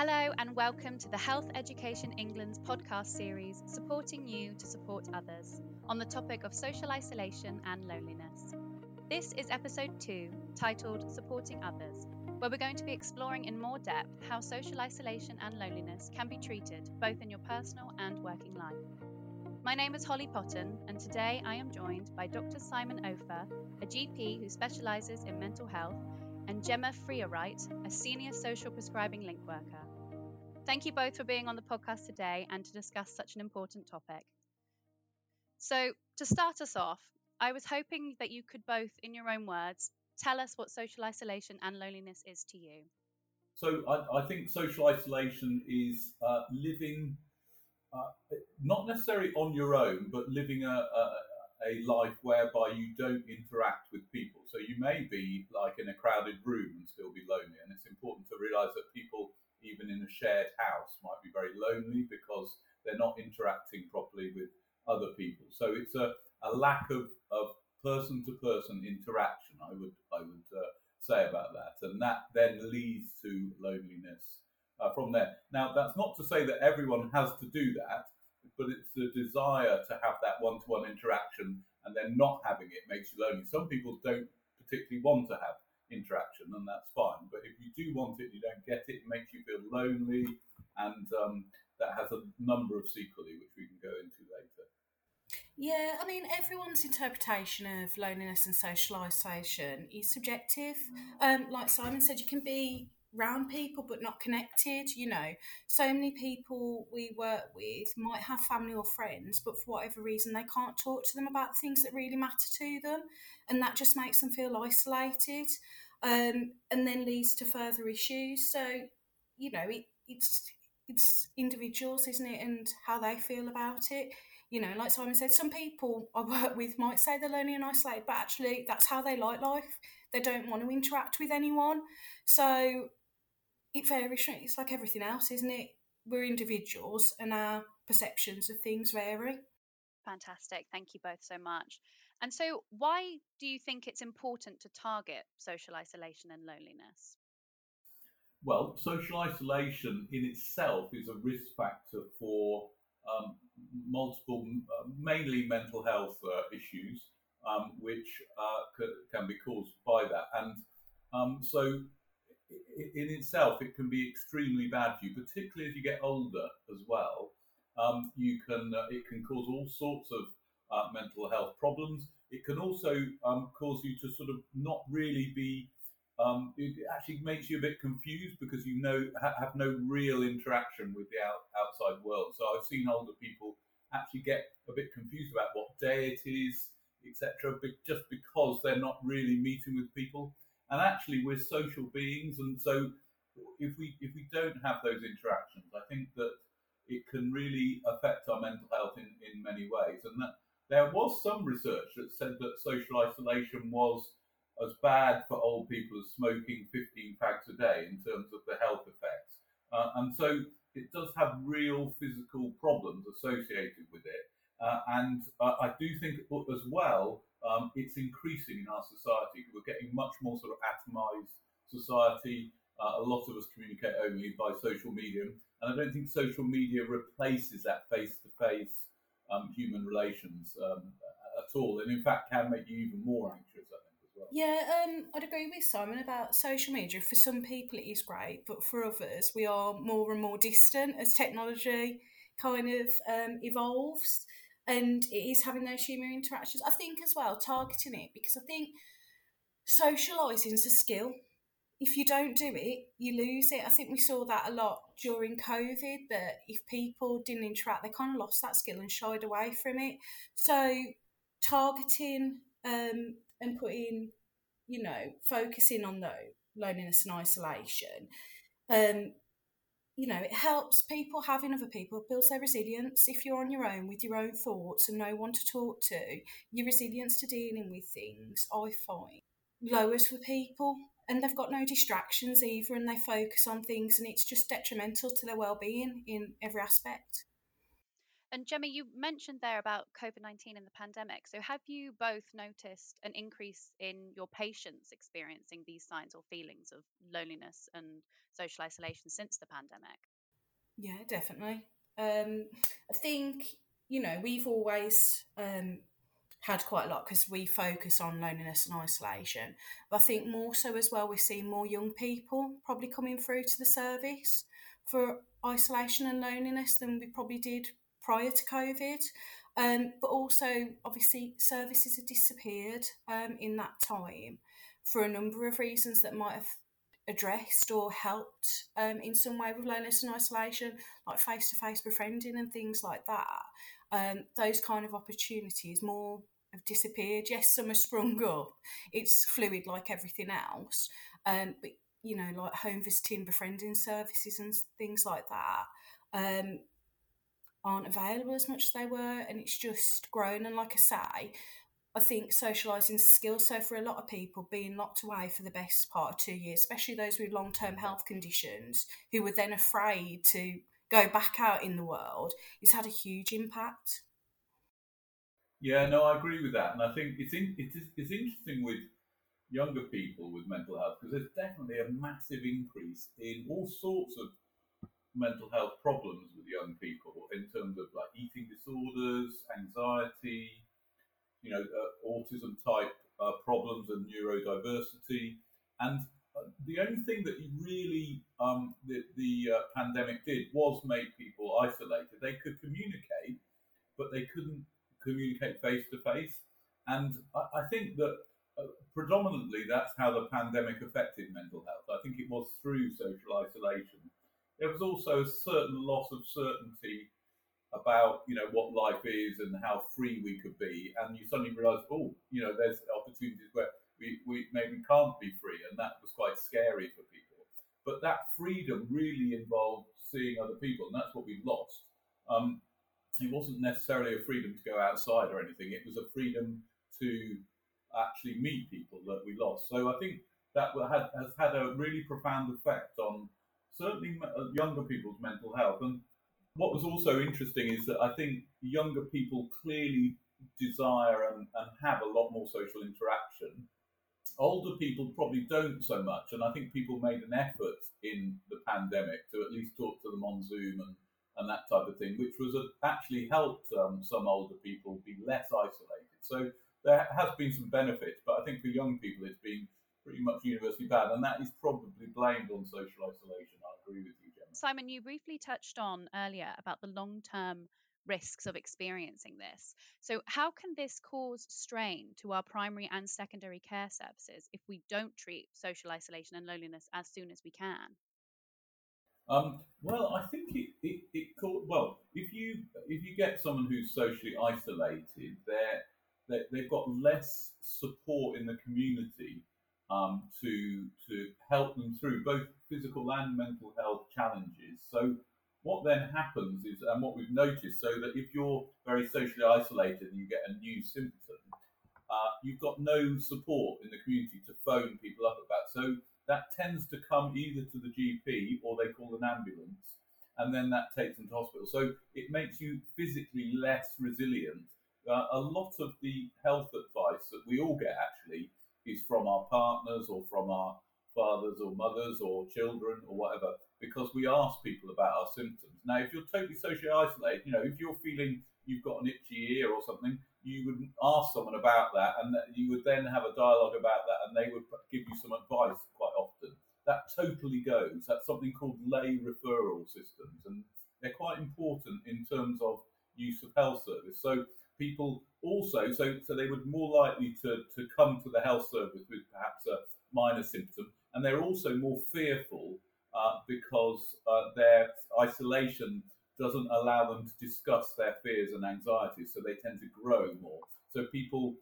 Hello, and welcome to the Health Education England's podcast series, supporting you to support others, on the topic of social isolation and loneliness. This is episode two, titled Supporting Others, where we're going to be exploring in more depth how social isolation and loneliness can be treated both in your personal and working life. My name is Holly Potton, and today I am joined by Dr. Simon Opher, a GP who specialises in mental health, and Gemma Freer-Wright, a senior social prescribing link worker. Thank you both for being on the podcast today and to discuss such an important topic. So, to start us off, I was hoping that you could both, in your own words, tell us what social isolation and loneliness is to you. So, I, I think social isolation is uh, living uh, not necessarily on your own, but living a, a, a, life whereby you don't interact with people. So, you may be like in a crowded room and still be lonely. And it's important to realize that people even in a shared house, might be very lonely because they're not interacting properly with other people. So it's a, a lack of, of person to person interaction, I would, I would uh, say about that. And that then leads to loneliness uh, from there. Now, that's not to say that everyone has to do that, but it's the desire to have that one to one interaction and then not having it makes you lonely. Some people don't particularly want to have interaction, and that's fine. But if you do want it, and you don't get it, it makes you feel lonely, and um, that has a number of sequelae, which we can go into later. Yeah, I mean, everyone's interpretation of loneliness and socialisation is subjective. Um, like Simon said, you can be around people but not connected. You know, so many people we work with might have family or friends, but for whatever reason, they can't talk to them about things that really matter to them, and that just makes them feel isolated um, and then leads to further issues. So, you know, it, it's it's individuals, isn't it, and how they feel about it. You know, like Simon said, some people I work with might say they're lonely and isolated, but actually that's how they like life. They don't want to interact with anyone. So it varies. It's like everything else, isn't it? We're individuals and our perceptions of things vary. Fantastic. Thank you both so much. And so, why do you think it's important to target social isolation and loneliness? Well, social isolation in itself is a risk factor for um, multiple, uh, mainly mental health uh, issues, um, which uh, c- can be caused by that. And um, so, in itself, it can be extremely bad for you, particularly as you get older as well. Um, you can uh, it can cause all sorts of uh, mental health problems. It can also um, cause you to sort of not really be. Um, it actually makes you a bit confused because you know ha- have no real interaction with the out- outside world. So I've seen older people actually get a bit confused about what day it is, etc., just because they're not really meeting with people. And actually, we're social beings, and so if we if we don't have those interactions, I think that it can really affect our mental health in, in many ways. And that there was some research that said that social isolation was as bad for old people as smoking 15 fags a day in terms of the health effects. Uh, and so it does have real physical problems associated with it. Uh, and uh, I do think as well, um, it's increasing in our society. We're getting much more sort of atomized society. Uh, a lot of us communicate only by social media. And I don't think social media replaces that face to face um, human relations um, at all, and in fact can make you even more anxious. I think as well. Yeah, um, I'd agree with Simon about social media. For some people, it is great, but for others, we are more and more distant as technology kind of um, evolves, and it is having those human interactions. I think as well targeting it because I think socialising is a skill if you don't do it, you lose it. I think we saw that a lot during COVID that if people didn't interact, they kind of lost that skill and shied away from it. So, targeting um, and putting, you know, focusing on the loneliness and isolation, um, you know, it helps people having other people, builds their resilience. If you're on your own with your own thoughts and no one to talk to, your resilience to dealing with things, I find, lowers for people and they've got no distractions either and they focus on things and it's just detrimental to their well-being in every aspect And Gemma, you mentioned there about COVID 19 and the pandemic. So, have you both noticed an increase in your patients experiencing these signs or feelings of loneliness and social isolation since the pandemic? Yeah, definitely. Um, I think, you know, we've always um, had quite a lot because we focus on loneliness and isolation. But I think more so as well, we're seeing more young people probably coming through to the service for isolation and loneliness than we probably did prior to COVID. Um, but also, obviously, services have disappeared um, in that time for a number of reasons that might have addressed or helped um, in some way with loneliness and isolation, like face to face befriending and things like that. Um, those kind of opportunities more have disappeared. Yes, some have sprung up. It's fluid like everything else. Um, but you know, like home visiting, befriending services and things like that. Aren't available as much as they were, and it's just grown. And like I say, I think socialising is a skill. So for a lot of people, being locked away for the best part of two years, especially those with long term health conditions who were then afraid to go back out in the world, it's had a huge impact. Yeah, no, I agree with that, and I think it's in, it's, it's interesting with younger people with mental health because there's definitely a massive increase in all sorts of mental health problems with young people in terms of like eating disorders, anxiety, you know, uh, autism type uh, problems and neurodiversity. And uh, the only thing that really um, the, the uh, pandemic did was make people isolated. They could communicate, but they couldn't communicate face to face. And I, I think that uh, predominantly that's how the pandemic affected mental health. I think it was through social isolation there was also a certain loss of certainty about you know what life is and how free we could be, and you suddenly realise, oh, you know, there's opportunities where we, we maybe can't be free, and that was quite scary for people. But that freedom really involved seeing other people, and that's what we lost. Um, it wasn't necessarily a freedom to go outside or anything; it was a freedom to actually meet people that we lost. So I think that has had a really profound effect on certainly uh, younger people's mental health. And what was also interesting is that I think younger people clearly desire and, and have a lot more social interaction. Older people probably don't so much, and I think people made an effort in the pandemic to at least talk to them on Zoom and, and that type of thing, which was a, actually helped um, some older people be less isolated. So there has been some benefits, but I think for young people it's been pretty much universally bad, and that is probably blamed on social isolation agree with you, Gemma. Simon, you briefly touched on earlier about the long term risks of experiencing this. So, how can this cause strain to our primary and secondary care services if we don't treat social isolation and loneliness as soon as we can? Um, well, I think it, it, it well if you if you get someone who's socially isolated, they're, they have got less support in the community um, to to help them through both physical and mental health challenges. So what then happens is, and what we've noticed, so that if you're very socially isolated and you get a new symptom, uh, you've got no support in the community to phone people up about. So that tends to come either to the GP or they call an ambulance, and then that takes them to hospital. So it makes you physically less resilient. Uh, a lot of the health advice that we all get actually is from our partners or from our fathers or mothers or children or whatever, because we ask people about our symptoms. Now, if you're totally socially isolated, you know, if you're feeling you've got an itchy ear or something, you would ask someone about that, and you would then have a dialogue about that, and they would give you some advice quite often. That totally goes. That's something called lay referral systems, and they're quite important in terms of use of health service. So people also, so so they would more likely to to come to the health service with perhaps a minor symptom, and they're also more fearful uh, because uh, their isolation doesn't allow them to discuss their fears and anxieties, so they tend to grow more. So people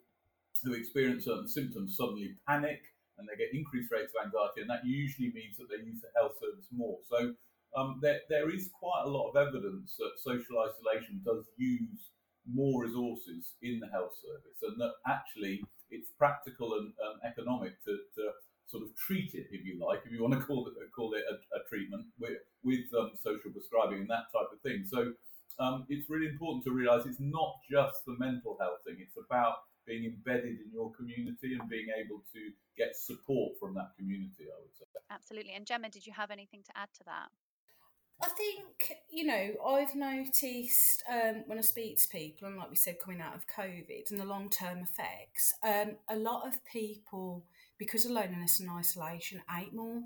who experience certain symptoms suddenly panic and they get increased rates of anxiety, and that usually means that they use the health service more. So um, there, there is quite a lot of evidence that social isolation does use more resources in the health service, and that actually it's practical and um, economic to, to, sort of treat it, if you like, if you want to call it call it a, a treatment with, with um, social prescribing and that type of thing. So um, it's really important to realise it's not just the mental health thing. It's about being embedded in your community and being able to get support from that community. I would say. Absolutely. And Gemma, did you have anything to add to that? I think, you know, I've noticed um, when I speak to people, and like we said, coming out of COVID and the long term effects, um, a lot of people, because of loneliness and isolation, ate more,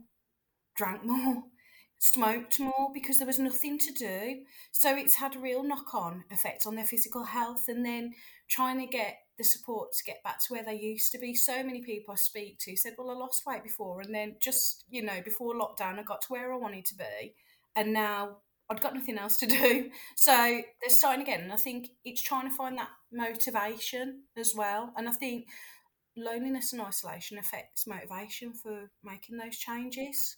drank more, smoked more because there was nothing to do. So it's had a real knock on effect on their physical health and then trying to get the support to get back to where they used to be. So many people I speak to said, Well, I lost weight before, and then just, you know, before lockdown, I got to where I wanted to be and now I'd got nothing else to do. So they're starting again. And I think it's trying to find that motivation as well. And I think loneliness and isolation affects motivation for making those changes.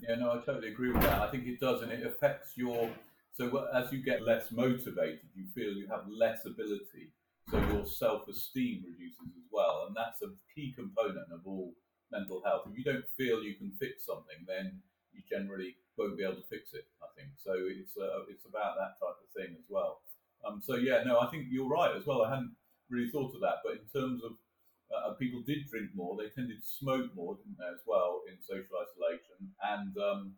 Yeah, no, I totally agree with that. I think it does, and it affects your. So as you get less motivated, you feel you have less ability. So your self-esteem reduces as well, and that's a key component of all mental health. If you don't feel you can fix something, then you generally won't be able to fix it. I think so. It's uh, it's about that type of thing as well. Um, so yeah, no, I think you're right as well. I hadn't really thought of that, but in terms of uh, people did drink more, they tended to smoke more, didn't they, as well in social isolation, and um,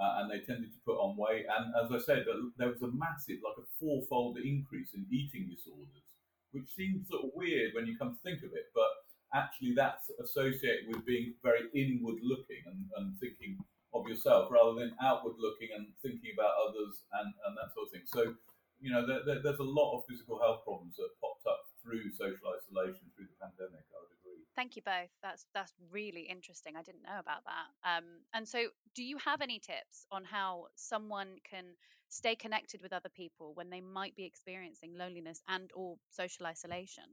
uh, and they tended to put on weight. And as I said, there was a massive, like a fourfold increase in eating disorders, which seems sort of weird when you come to think of it, but actually that's associated with being very inward looking and, and thinking of yourself rather than outward looking and thinking about others and, and that sort of thing. So, you know, there, there, there's a lot of physical health problems that up through social isolation through the pandemic. I would agree. Thank you both. That's that's really interesting. I didn't know about that. Um, and so, do you have any tips on how someone can stay connected with other people when they might be experiencing loneliness and or social isolation?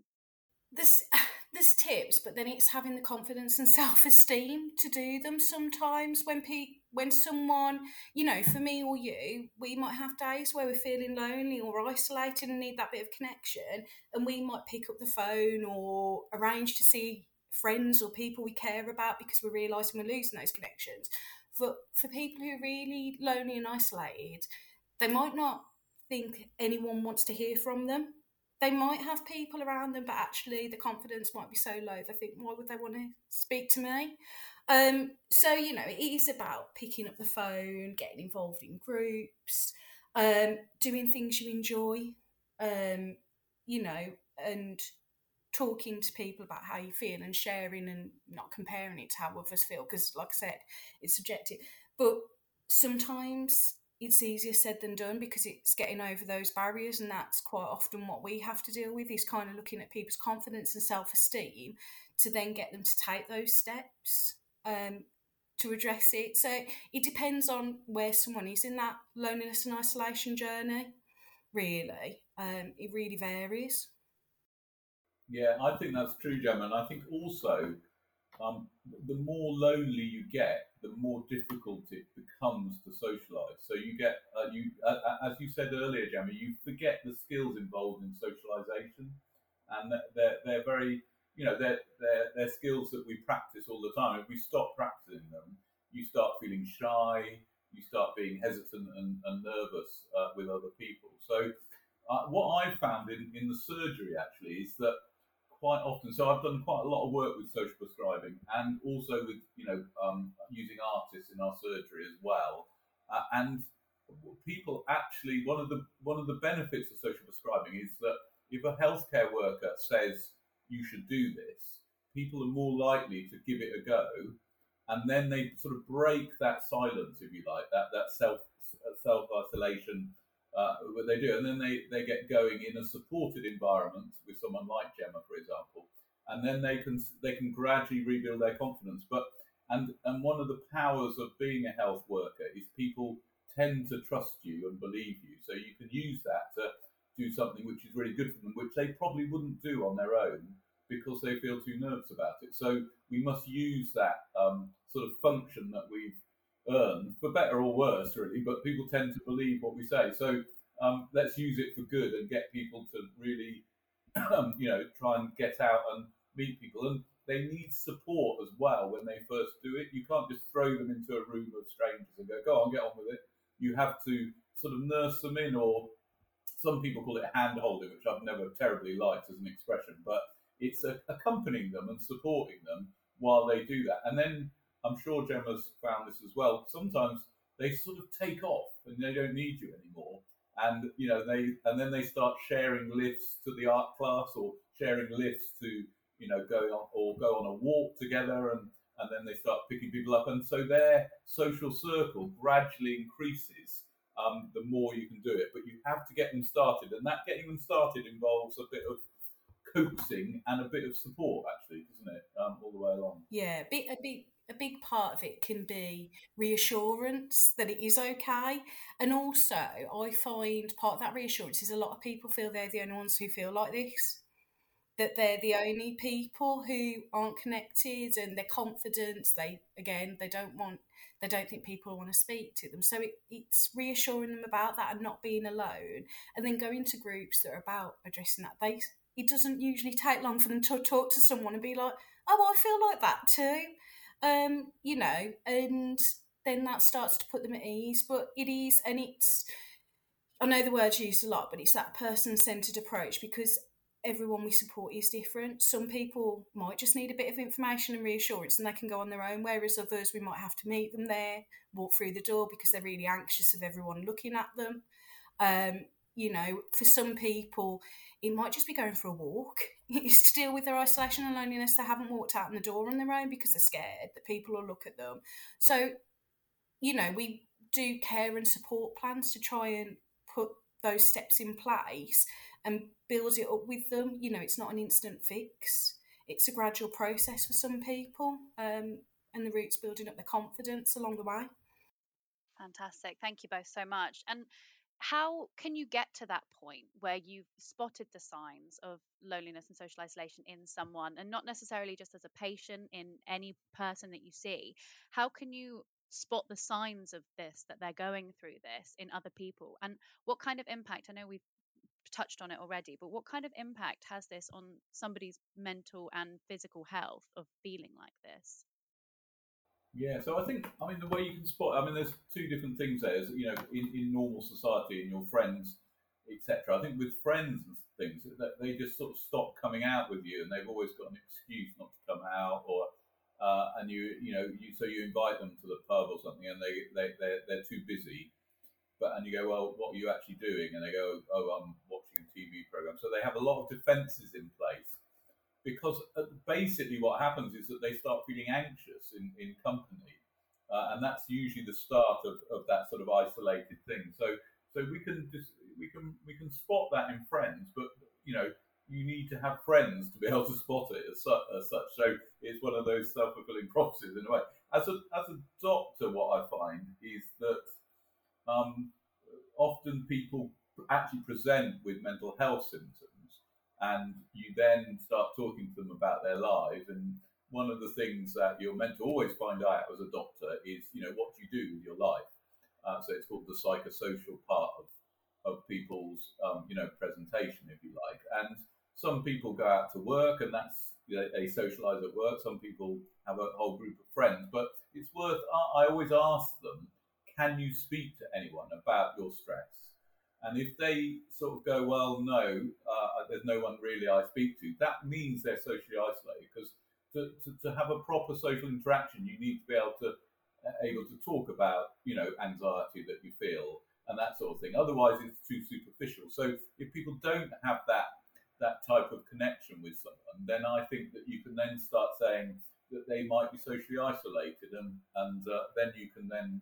This there's tips, but then it's having the confidence and self esteem to do them. Sometimes when pe- when someone, you know, for me or you, we might have days where we're feeling lonely or isolated and need that bit of connection, and we might pick up the phone or arrange to see friends or people we care about because we're realizing we're losing those connections. But for people who are really lonely and isolated, they might not think anyone wants to hear from them they might have people around them, but actually the confidence might be so low they think, why would they want to speak to me? Um, so, you know, it is about picking up the phone, getting involved in groups, um, doing things you enjoy, um, you know, and talking to people about how you feel and sharing and not comparing it to how others feel because like i said it's subjective. But sometimes it's easier said than done because it's getting over those barriers and that's quite often what we have to deal with is kind of looking at people's confidence and self-esteem to then get them to take those steps um, to address it. So it depends on where someone is in that loneliness and isolation journey really. Um, it really varies. Yeah i think that's true gemma and i think also um, the more lonely you get, the more difficult it becomes to socialise. So you get, uh, you uh, as you said earlier, Gemma, you forget the skills involved in socialisation, and they're they're very, you know, they're they're they're skills that we practice all the time. If we stop practicing them, you start feeling shy, you start being hesitant and, and nervous uh, with other people. So. Uh, what I've found in, in the surgery actually is that quite often. So I've done quite a lot of work with social prescribing and also with you know um, using artists in our surgery as well. Uh, and people actually one of the one of the benefits of social prescribing is that if a healthcare worker says you should do this, people are more likely to give it a go, and then they sort of break that silence, if you like, that that self self isolation uh, what they do, and then they, they get going in a supported environment with someone like Gemma, for example, and then they can they can gradually rebuild their confidence. But and and one of the powers of being a health worker is people tend to trust you and believe you, so you can use that to do something which is really good for them, which they probably wouldn't do on their own because they feel too nervous about it. So we must use that um, sort of function that we've earn, for better or worse, really. But people tend to believe what we say. So um, let's use it for good and get people to really, um, you know, try and get out and meet people. And they need support as well when they first do it. You can't just throw them into a room of strangers and go, go on, get on with it. You have to sort of nurse them in, or some people call it hand holding, which I've never terribly liked as an expression, but it's a, accompanying them and supporting them while they do that. And then I'm sure Gemma's found this as well. Sometimes they sort of take off and they don't need you anymore. And you know they and then they start sharing lifts to the art class or sharing lifts to you know go on or go on a walk together and and then they start picking people up and so their social circle gradually increases um, the more you can do it. But you have to get them started, and that getting them started involves a bit of coaxing and a bit of support, actually, doesn't it? Um, all the way along. Yeah, a big, a big, a big part of it can be reassurance that it is okay, and also I find part of that reassurance is a lot of people feel they're the only ones who feel like this. That they're the only people who aren't connected and they're confident. They again, they don't want they don't think people want to speak to them. So it, it's reassuring them about that and not being alone, and then going to groups that are about addressing that. They it doesn't usually take long for them to talk to someone and be like, "Oh, I feel like that too," um, you know, and then that starts to put them at ease. But it is, and it's. I know the word's used a lot, but it's that person centered approach because everyone we support is different. Some people might just need a bit of information and reassurance and they can go on their own, whereas others we might have to meet them there, walk through the door because they're really anxious of everyone looking at them. Um, you know, for some people, it might just be going for a walk. To deal with their isolation and loneliness. They haven't walked out in the door on their own because they're scared that people will look at them. So, you know, we do care and support plans to try and put those steps in place and build it up with them. You know, it's not an instant fix. It's a gradual process for some people, um, and the roots building up their confidence along the way. Fantastic. Thank you both so much. And how can you get to that point where you've spotted the signs of loneliness and social isolation in someone and not necessarily just as a patient in any person that you see how can you spot the signs of this that they're going through this in other people and what kind of impact i know we've touched on it already, but what kind of impact has this on somebody's mental and physical health of feeling like this? Yeah, so I think I mean the way you can spot. I mean, there's two different things there. Is, you know, in, in normal society and your friends, etc. I think with friends and things, that they just sort of stop coming out with you, and they've always got an excuse not to come out, or uh, and you you know you so you invite them to the pub or something, and they they they're, they're too busy but and you go, well, what are you actually doing? And they go, oh, I'm watching a TV program. So they have a lot of defences in place because uh, basically what happens is that they start feeling anxious in, in company, uh, and that's usually the start of, of that sort of isolated thing. So so we can just we can we can spot that in friends, but you know you need to have friends to be able to spot it as such. As such. So it's one of those self fulfilling prophecies in a way. As a as a doctor, what I find is that um, often people actually present with mental health symptoms, and you then start talking to them about their lives. And one of the things that you're meant to always find out as a doctor is, you know, what do you do with your life? Uh, so it's called the psychosocial part of, of people's, um, you know, presentation, if you like. And some people go out to work, and that's you know, they socialise at work. Some people have a whole group of friends, but it's worth. I always ask them can you speak to anyone about your stress? And if they sort of go, well, no, uh, there's no one really I speak to, that means they're socially isolated because to, to, to, have a proper social interaction, you need to be able to uh, able to talk about, you know, anxiety that you feel and that sort of thing. Otherwise, it's too superficial. So if people don't have that that type of connection with someone, then I think that you can then start saying that they might be socially isolated, and and uh, then you can then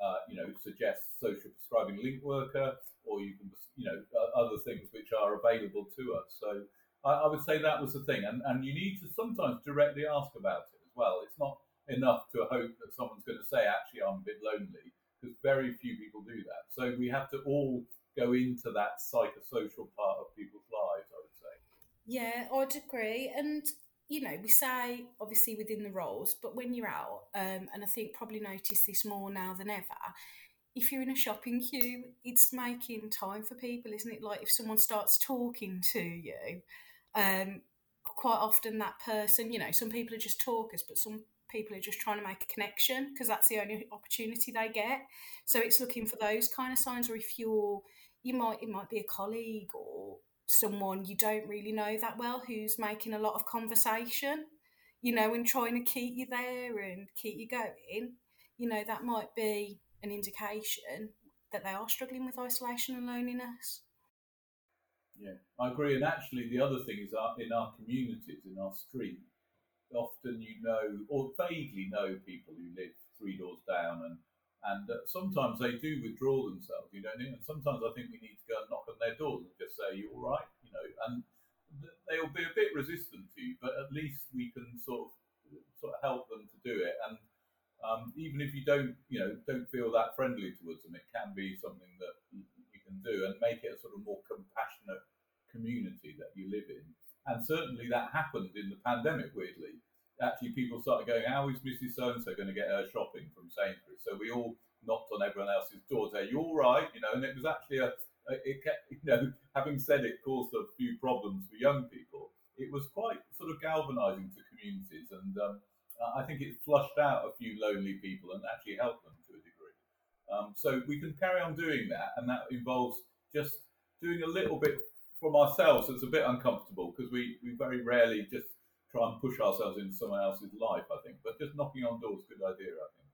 uh, you know, suggest social prescribing link worker, or you can, you know, other things which are available to us. So I, I, would say that was the thing, and and you need to sometimes directly ask about it as well. It's not enough to hope that someone's going to say, actually, I'm a bit lonely, because very few people do that. So we have to all go into that psychosocial part of people's lives. I would say. Yeah, I'd agree, and you know, we say obviously within the roles, but when you're out, um, and I think probably notice this more now than ever, if you're in a shopping queue, it's making time for people, isn't it? Like if someone starts talking to you, um, quite often that person, you know, some people are just talkers, but some people are just trying to make a connection because that's the only opportunity they get. So it's looking for those kind of signs, or if you're, you might, it might be a colleague or someone you don't really know that well who's making a lot of conversation, you know, and trying to keep you there and keep you going, you know, that might be an indication that they are struggling with isolation and loneliness. Yeah, I agree. And actually, the other thing is in our communities, in our street, often you know or vaguely know people who live three doors down, and and uh, sometimes they do withdraw themselves. You know, and sometimes I think we need to go and knock on their doors and just say, "You all right?" You know, and they'll be a bit resistant to you, but at least we can sort of sort of help them to do it. And um, even if you don't, you know, don't feel that friendly towards them, it can be something that you can do and make it a sort of more compassionate community that you live in. And certainly that happened in the pandemic, weirdly. Actually, people started going, How is Mrs. So and so going to get her shopping from Sainsbury's? So we all knocked on everyone else's doors. Are you all right? You know, and it was actually a, a it kept, you know, having said it caused a few problems for young people. It was quite sort of galvanizing to communities. And um, I think it flushed out a few lonely people and actually helped them to a degree. Um, so we can carry on doing that. And that involves just doing a little bit from ourselves, it's a bit uncomfortable because we, we very rarely just try and push ourselves into someone else's life, I think. But just knocking on doors, good idea, I think.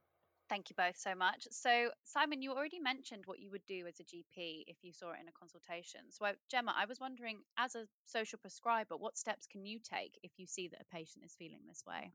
Thank you both so much. So, Simon, you already mentioned what you would do as a GP if you saw it in a consultation. So, Gemma, I was wondering, as a social prescriber, what steps can you take if you see that a patient is feeling this way?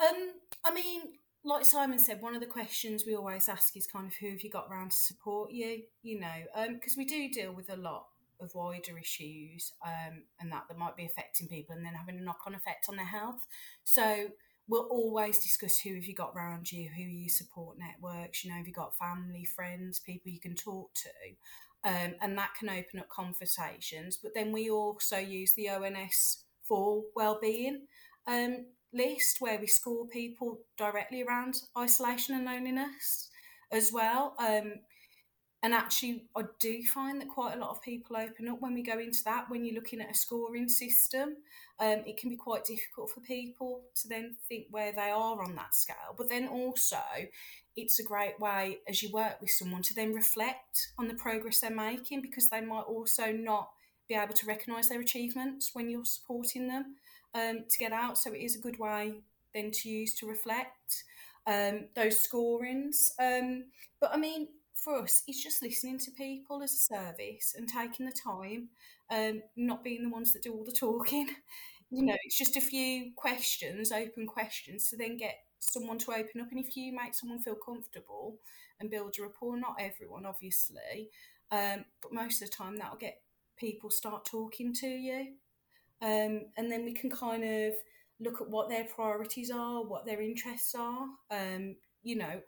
Um, I mean, like Simon said, one of the questions we always ask is kind of who have you got around to support you, you know, because um, we do deal with a lot of wider issues um, and that that might be affecting people and then having a knock-on effect on their health. So we'll always discuss who have you got around you, who your support networks, you know, have you got family, friends, people you can talk to. Um, and that can open up conversations. But then we also use the ONS for well-being um, list where we score people directly around isolation and loneliness as well. Um, and actually, I do find that quite a lot of people open up when we go into that. When you're looking at a scoring system, um, it can be quite difficult for people to then think where they are on that scale. But then also, it's a great way as you work with someone to then reflect on the progress they're making because they might also not be able to recognise their achievements when you're supporting them um, to get out. So it is a good way then to use to reflect um, those scorings. Um, but I mean, for us, it's just listening to people as a service and taking the time, um, not being the ones that do all the talking. You know, it's just a few questions, open questions, to then get someone to open up. And if you make someone feel comfortable and build a rapport, not everyone, obviously, um, but most of the time that'll get people start talking to you. Um, and then we can kind of look at what their priorities are, what their interests are. Um, you know,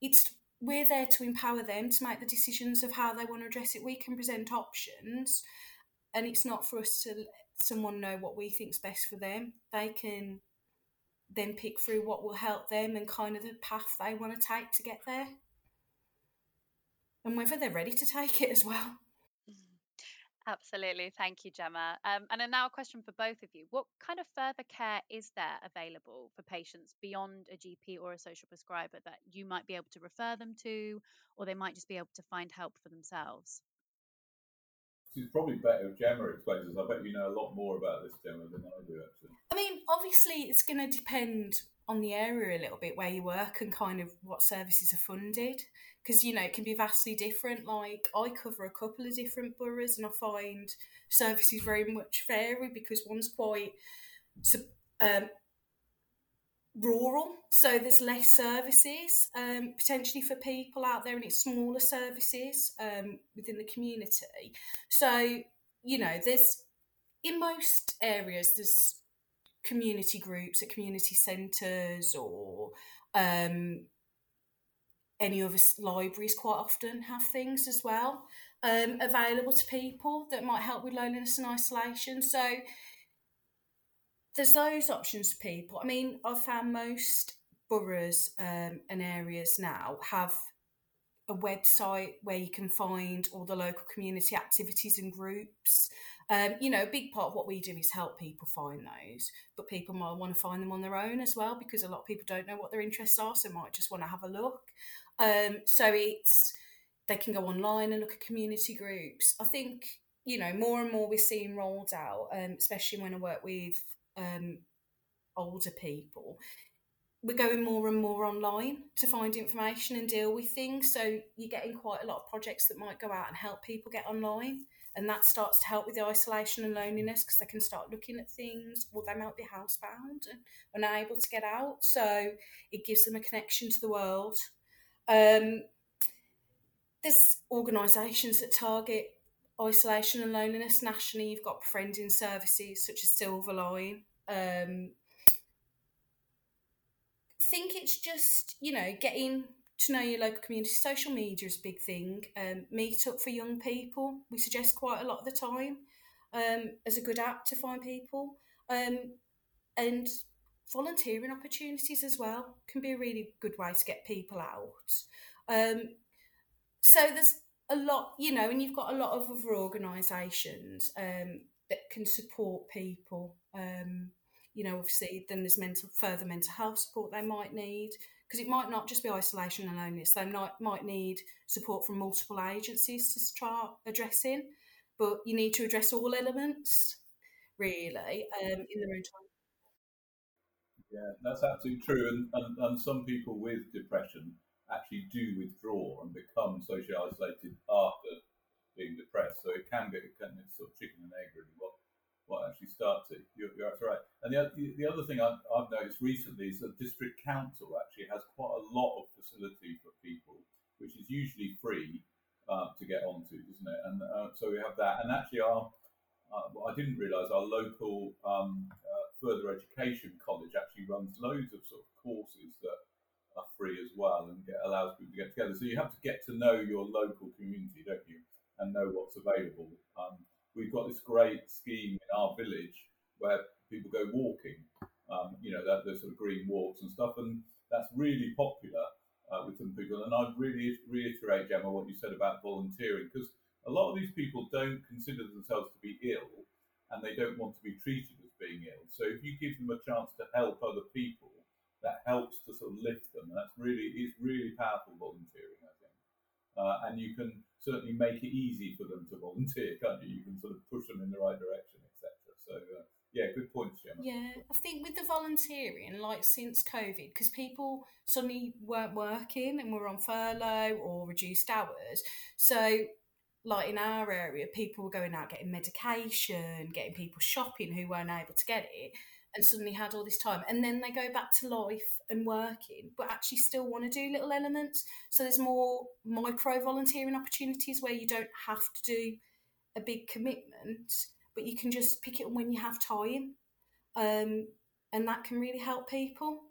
it's we're there to empower them to make the decisions of how they want to address it. We can present options, and it's not for us to let someone know what we think's best for them. They can then pick through what will help them and kind of the path they want to take to get there, and whether they're ready to take it as well. Absolutely. Thank you, Gemma. Um, and now a question for both of you. What kind of further care is there available for patients beyond a GP or a social prescriber that you might be able to refer them to, or they might just be able to find help for themselves? It's probably better if Gemma explains this. I bet you know a lot more about this, Gemma, than I do, actually. I mean, obviously, it's going to depend on the area a little bit where you work and kind of what services are funded because you know it can be vastly different like i cover a couple of different boroughs and i find services very much vary because one's quite um, rural so there's less services um, potentially for people out there and it's smaller services um, within the community. So you know there's in most areas there's community groups at community centres or um, any other libraries quite often have things as well um, available to people that might help with loneliness and isolation. So there's those options for people. I mean, I've found most boroughs um, and areas now have a website where you can find all the local community activities and groups Um, you know, a big part of what we do is help people find those, but people might want to find them on their own as well because a lot of people don't know what their interests are, so might just want to have a look. Um, so it's they can go online and look at community groups. I think you know more and more we're seeing rolled out, um, especially when I work with um, older people. We're going more and more online to find information and deal with things. So you're getting quite a lot of projects that might go out and help people get online and that starts to help with the isolation and loneliness because they can start looking at things or they might be housebound and unable to get out so it gives them a connection to the world um, there's organisations that target isolation and loneliness nationally you've got befriending services such as silverline um, I think it's just you know getting to know your local community. Social media is a big thing. Um, Meetup for young people, we suggest quite a lot of the time um, as a good app to find people. Um, and volunteering opportunities as well can be a really good way to get people out. Um, so there's a lot, you know, and you've got a lot of other organisations um, that can support people. Um, you know, obviously, then there's mental further mental health support they might need because it might not just be isolation and loneliness. They might might need support from multiple agencies to start addressing, but you need to address all elements really um, in their own time. Yeah, that's absolutely true. And, and, and some people with depression actually do withdraw and become socially isolated after being depressed. So it can be, it it's sort of chicken and egg really. What what actually starts it. You're, you're absolutely right. And the, the other thing I've, I've, noticed recently is that district council actually has quite a lot of facility for people, which is usually free uh, to get onto, isn't it? And uh, so we have that. And actually, our uh, I didn't realise our local um, uh, further education college actually runs loads of sort of courses that are free as well and get, allows people to get together. So you have to get to know your local community, don't you, and know what's available. Um, we've got this great scheme in our village where people go walking. Um, you know, that there's sort of green walks and stuff, and that's really popular uh, with some people. And I'd really reiterate, Gemma, what you said about volunteering, because a lot of these people don't consider themselves to be ill, and they don't want to be treated as being ill. So if you give them a chance to help other people, that helps to sort of lift them. And that's really is really powerful volunteering, I think. Uh, and you can certainly make it easy for them to volunteer, can't you? You can sort of push them in the right direction, etc. So, uh, yeah, good points, Gemma. Yeah, I think with the volunteering, like since COVID, because people suddenly weren't working and were on furlough or reduced hours, so like in our area, people were going out getting medication, getting people shopping who weren't able to get it and suddenly had all this time. And then they go back to life and working but actually still want to do little elements. So there's more micro volunteering opportunities where you don't have to do a big commitment but you can just pick it when you have time. Um, and that can really help people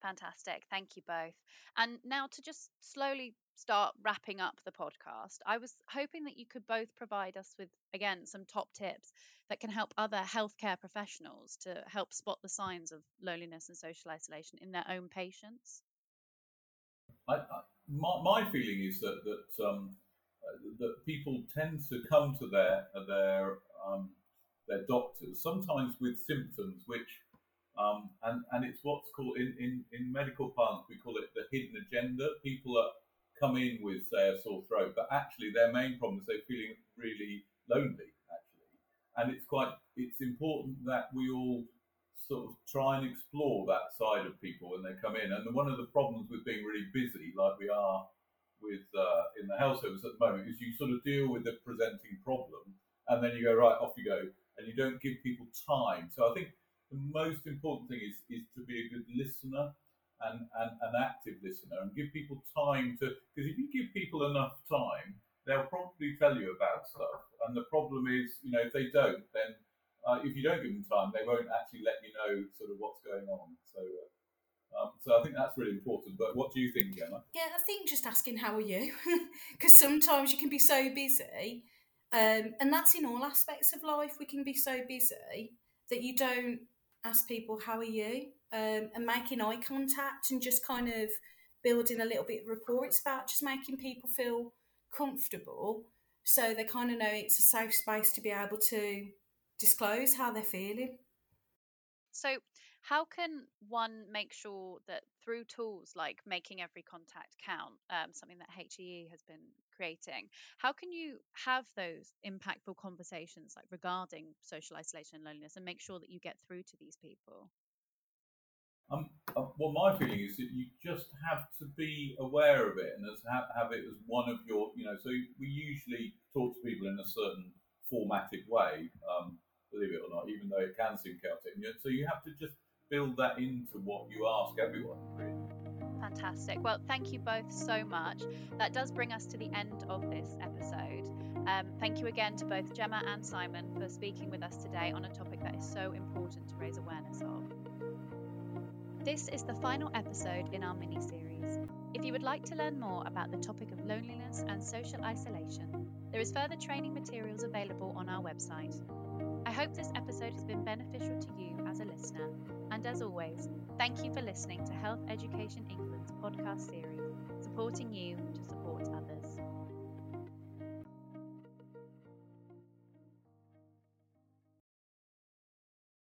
fantastic thank you both and now to just slowly start wrapping up the podcast, I was hoping that you could both provide us with, again, some top tips that can help other healthcare professionals to help spot the signs of loneliness and social isolation in their own patients. I, I, my, my, feeling is that that um, uh, that people tend to come to their their um, their doctors sometimes with symptoms which um, and and it's what's called in, in, in medical parlance we call it the hidden agenda. People are come in with, say, a sore throat, but actually their main problem is they're feeling really lonely, actually. And it's quite, it's important that we all sort of try and explore that side of people when they come in. And one of the problems with being really busy, like we are with uh, in the health service at the moment, is you sort of deal with the presenting problem, and then you go right off you go, and you don't give people time. So I think the most important thing is is to be a good listener and, and an active listener and give people time to because if you give people enough time they'll probably tell you about stuff and the problem is you know if they don't then uh, if you don't give them time they won't actually let you know sort of what's going on so uh, um, so I think that's really important. But what do you think, Gemma? Yeah, I think just asking how are you, because sometimes you can be so busy, um, and that's in all aspects of life. We can be so busy that you don't ask people how are you, um, and making eye contact and just kind of building a little bit of rapport. It's about just making people feel comfortable So they kind of know it's a safe space to be able to disclose how they're feeling. So, how can one make sure that through tools like making every contact count, um, something that HEE has been creating, how can you have those impactful conversations like regarding social isolation and loneliness and make sure that you get through to these people? Um, uh, well, my feeling is that you just have to be aware of it and as have, have it as one of your, you know. So we usually talk to people in a certain formatted way, um, believe it or not, even though it can seem chaotic. So you have to just build that into what you ask everyone. Fantastic. Well, thank you both so much. That does bring us to the end of this episode. Um, thank you again to both Gemma and Simon for speaking with us today on a topic that is so important to raise awareness of. This is the final episode in our mini series. If you would like to learn more about the topic of loneliness and social isolation, there is further training materials available on our website. I hope this episode has been beneficial to you as a listener and as always, thank you for listening to Health Education England's podcast series, supporting you to support others.